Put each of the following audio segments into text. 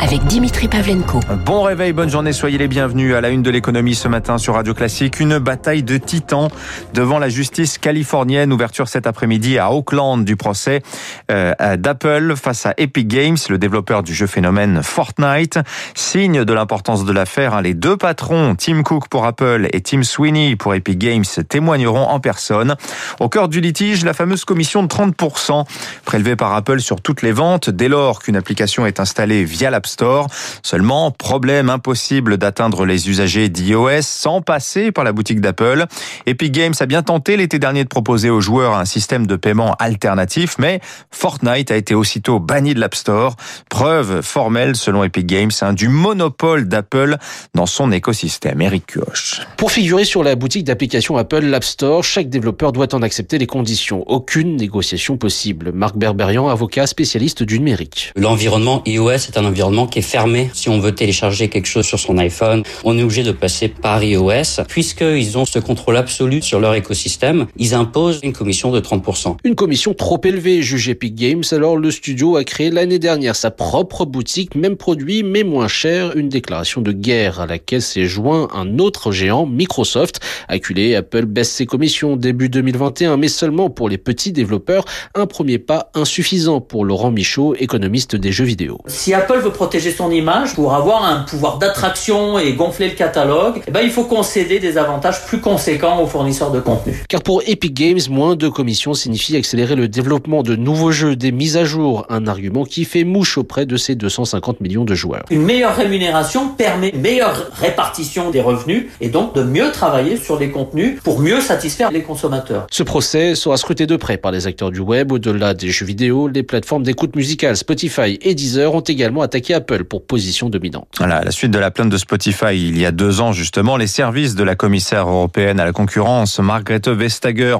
avec Dimitri Pavlenko. Bon réveil, bonne journée, soyez les bienvenus à la une de l'économie ce matin sur Radio Classique. Une bataille de titans devant la justice californienne. Ouverture cet après-midi à Oakland du procès euh, d'Apple face à Epic Games, le développeur du jeu phénomène Fortnite. Signe de l'importance de l'affaire, hein, les deux patrons, Tim Cook pour Apple et Tim Sweeney pour Epic Games, témoigneront en personne. Au cœur du litige, la fameuse commission de 30% prélevée par Apple sur toutes les ventes dès lors qu'une application est installée via l'App Store. Seulement, problème impossible d'atteindre les usagers d'iOS sans passer par la boutique d'Apple. Epic Games a bien tenté l'été dernier de proposer aux joueurs un système de paiement alternatif, mais Fortnite a été aussitôt banni de l'App Store. Preuve formelle, selon Epic Games, hein, du monopole d'Apple dans son écosystème. Eric Kioch. Pour figurer sur la boutique d'application Apple, l'App Store, chaque développeur doit en accepter les conditions. Aucune négociation possible. Marc Berberian, avocat spécialiste du numérique. L'environnement iOS est un environnement qui est fermé. Si on veut télécharger quelque chose sur son iPhone, on est obligé de passer par iOS. Puisqu'ils ont ce contrôle absolu sur leur écosystème, ils imposent une commission de 30%. Une commission trop élevée, juge Epic Games. Alors le studio a créé l'année dernière sa propre boutique, même produit, mais moins cher. Une déclaration de guerre à laquelle s'est joint un autre géant, Microsoft. Acculé, Apple baisse ses commissions début 2021, mais seulement pour les petits développeurs. Un premier pas insuffisant pour Laurent Michaud, économiste des jeux vidéo. Si Apple veut protéger son image, pour avoir un pouvoir d'attraction et gonfler le catalogue, eh ben, il faut concéder des avantages plus conséquents aux fournisseurs de contenu. Car pour Epic Games, moins de commissions signifie accélérer le développement de nouveaux jeux, des mises à jour, un argument qui fait mouche auprès de ces 250 millions de joueurs. Une meilleure rémunération permet une meilleure répartition des revenus et donc de mieux travailler sur les contenus pour mieux satisfaire les consommateurs. Ce procès sera scruté de près par les acteurs du web. Au-delà des jeux vidéo, les plateformes d'écoute musicale Spotify et Deezer ont également attaqué Apple pour position dominante. Voilà, à la suite de la plainte de Spotify il y a deux ans justement, les services de la commissaire européenne à la concurrence, Margrethe Vestager,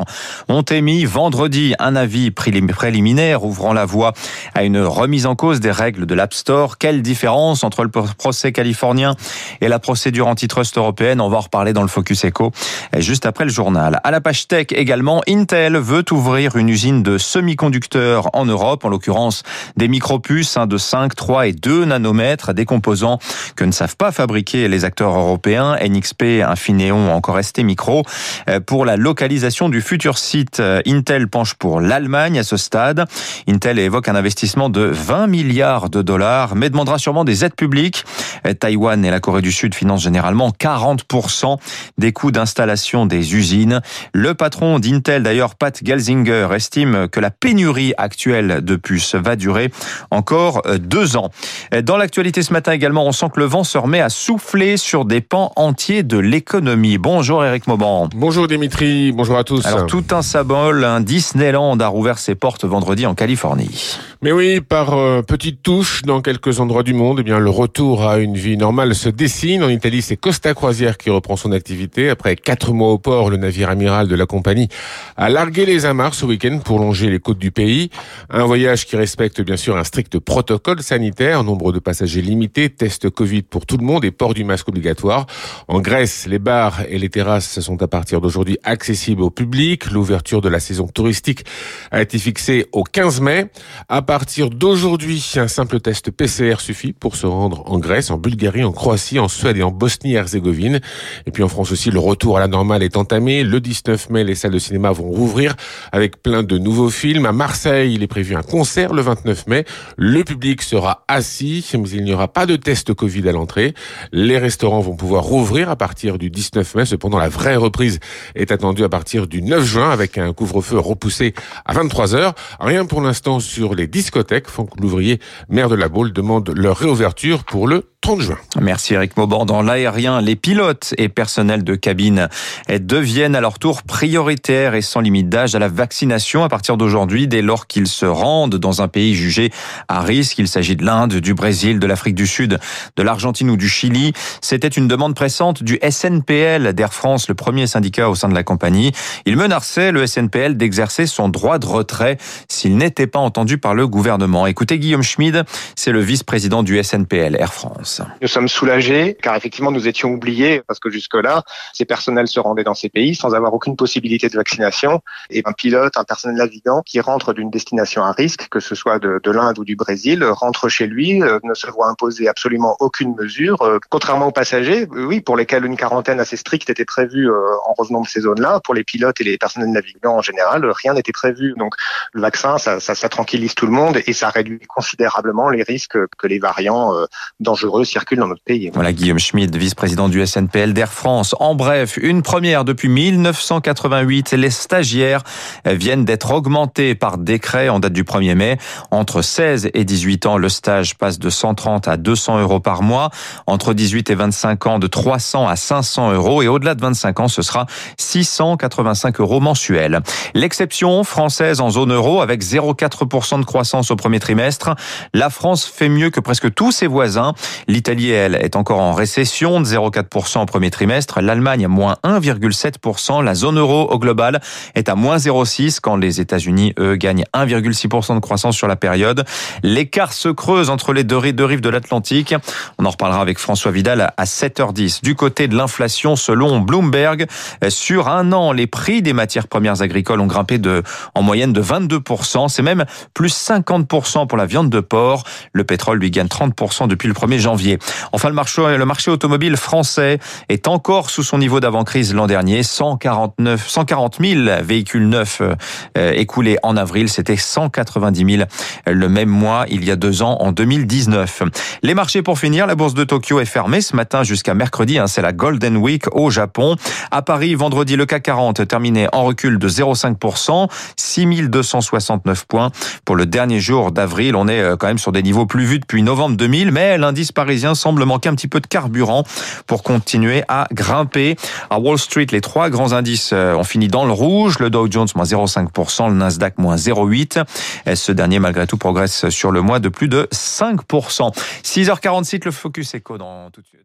ont émis vendredi un avis préliminaire ouvrant la voie à une remise en cause des règles de l'App Store. Quelle différence entre le procès californien et la procédure antitrust européenne? On va en reparler dans le Focus Echo juste après le journal. À la page tech également, Intel veut ouvrir une usine de semi-conducteurs en Europe, en l'occurrence des micropuces de 5, 3 et 2 nanomètres, des composants que ne savent pas fabriquer les acteurs européens, NXP, Infineon, encore ST Micro. Euh, pour la localisation du futur site, euh, Intel penche pour l'Allemagne à ce stade. Intel évoque un investissement de 20 milliards de dollars, mais demandera sûrement des aides publiques. Euh, Taïwan et la Corée du Sud financent généralement 40% des coûts d'installation des usines. Le patron d'Intel, d'ailleurs, Pat Gelsinger, estime que la pénurie actuelle de puces va durer encore deux ans. Dans l'actualité ce matin également, on sent que le vent se remet à souffler sur des pans entiers de l'économie. Bonjour Eric Mauban. Bonjour Dimitri, bonjour à tous. Alors tout un symbole, un Disneyland a rouvert ses portes vendredi en Californie. Mais oui, par euh, petites touches dans quelques endroits du monde, eh bien le retour à une vie normale se dessine. En Italie, c'est Costa Croisière qui reprend son activité. Après quatre mois au port, le navire amiral de la compagnie a largué les amarres ce week-end pour longer les côtes du pays. Un voyage qui respecte bien sûr un strict protocole sanitaire, nombre de passagers limités, test Covid pour tout le monde et port du masque obligatoire. En Grèce, les bars et les terrasses sont à partir d'aujourd'hui accessibles au public. L'ouverture de la saison touristique a été fixée au 15 mai. Partir d'aujourd'hui, un simple test PCR suffit pour se rendre en Grèce, en Bulgarie, en Croatie, en Suède et en Bosnie-Herzégovine. Et puis en France aussi, le retour à la normale est entamé. Le 19 mai, les salles de cinéma vont rouvrir avec plein de nouveaux films. À Marseille, il est prévu un concert le 29 mai. Le public sera assis, mais il n'y aura pas de test Covid à l'entrée. Les restaurants vont pouvoir rouvrir à partir du 19 mai. Cependant, la vraie reprise est attendue à partir du 9 juin avec un couvre-feu repoussé à 23 heures. Rien pour l'instant sur les discothèques. Franck Louvrier, maire de la Baule, demande leur réouverture pour le 30 juin. Merci Eric Mauban. Dans l'aérien, les pilotes et personnels de cabine deviennent à leur tour prioritaires et sans limite d'âge à la vaccination à partir d'aujourd'hui, dès lors qu'ils se rendent dans un pays jugé à risque. Il s'agit de l'Inde, du Brésil, de l'Afrique du Sud, de l'Argentine ou du Chili. C'était une demande pressante du SNPL d'Air France, le premier syndicat au sein de la compagnie. Il menaçait le SNPL d'exercer son droit de retrait s'il n'était pas entendu par le gouvernement. Écoutez Guillaume Schmid, c'est le vice-président du SNPL Air France. Nous sommes soulagés car effectivement nous étions oubliés parce que jusque-là, ces personnels se rendaient dans ces pays sans avoir aucune possibilité de vaccination et un pilote, un personnel navigant qui rentre d'une destination à risque, que ce soit de, de l'Inde ou du Brésil, rentre chez lui, euh, ne se voit imposer absolument aucune mesure, euh, contrairement aux passagers, oui, pour lesquels une quarantaine assez stricte était prévue euh, en revenant de ces zones-là, pour les pilotes et les personnels navigants en général, rien n'était prévu. Donc le vaccin, ça, ça, ça, tranquillise tout le monde et ça réduit considérablement les risques que les variants dangereux circulent dans notre pays. Voilà Guillaume Schmid, vice-président du SNPL d'Air France. En bref, une première depuis 1988, les stagiaires viennent d'être augmentés par décret en date du 1er mai. Entre 16 et 18 ans, le stage passe de 130 à 200 euros par mois. Entre 18 et 25 ans, de 300 à 500 euros. Et au-delà de 25 ans, ce sera 685 euros mensuels. L'exception française en zone euro avec 0,4% de croissance au premier trimestre. La France fait mieux que presque tous ses voisins. L'Italie, elle, est encore en récession de 0,4% au premier trimestre. L'Allemagne, moins 1,7%. La zone euro au global est à moins 0,6 quand les États-Unis, eux, gagnent 1,6% de croissance sur la période. L'écart se creuse entre les deux rives de l'Atlantique. On en reparlera avec François Vidal à 7h10. Du côté de l'inflation, selon Bloomberg, sur un an, les prix des matières premières agricoles ont grimpé de, en moyenne de 22%. C'est même plus 50% pour la viande de porc. Le pétrole lui gagne 30% depuis le 1er janvier. Enfin, le marché, le marché automobile français est encore sous son niveau d'avant-crise l'an dernier. 149, 140 000 véhicules neufs euh, écoulés en avril. C'était 190 000 le même mois il y a deux ans en 2019. Les marchés pour finir, la bourse de Tokyo est fermée ce matin jusqu'à mercredi. Hein, c'est la Golden Week au Japon. À Paris, vendredi, le CAC 40 terminé en recul de 0,5%, 6269 points. Pour le dernier jour d'avril, on est euh, quand même sur des niveaux plus vus depuis novembre 2000, mais l'indice parisien semble manquer un petit peu de carburant pour continuer à grimper. À Wall Street, les trois grands indices euh, ont fini dans le rouge. Le Dow Jones, moins 0,5%, le Nasdaq, moins 0,8%. Ce dernier, malgré tout, progresse sur le mois de plus de 5%. 6h46, le Focus Echo dans tout de suite.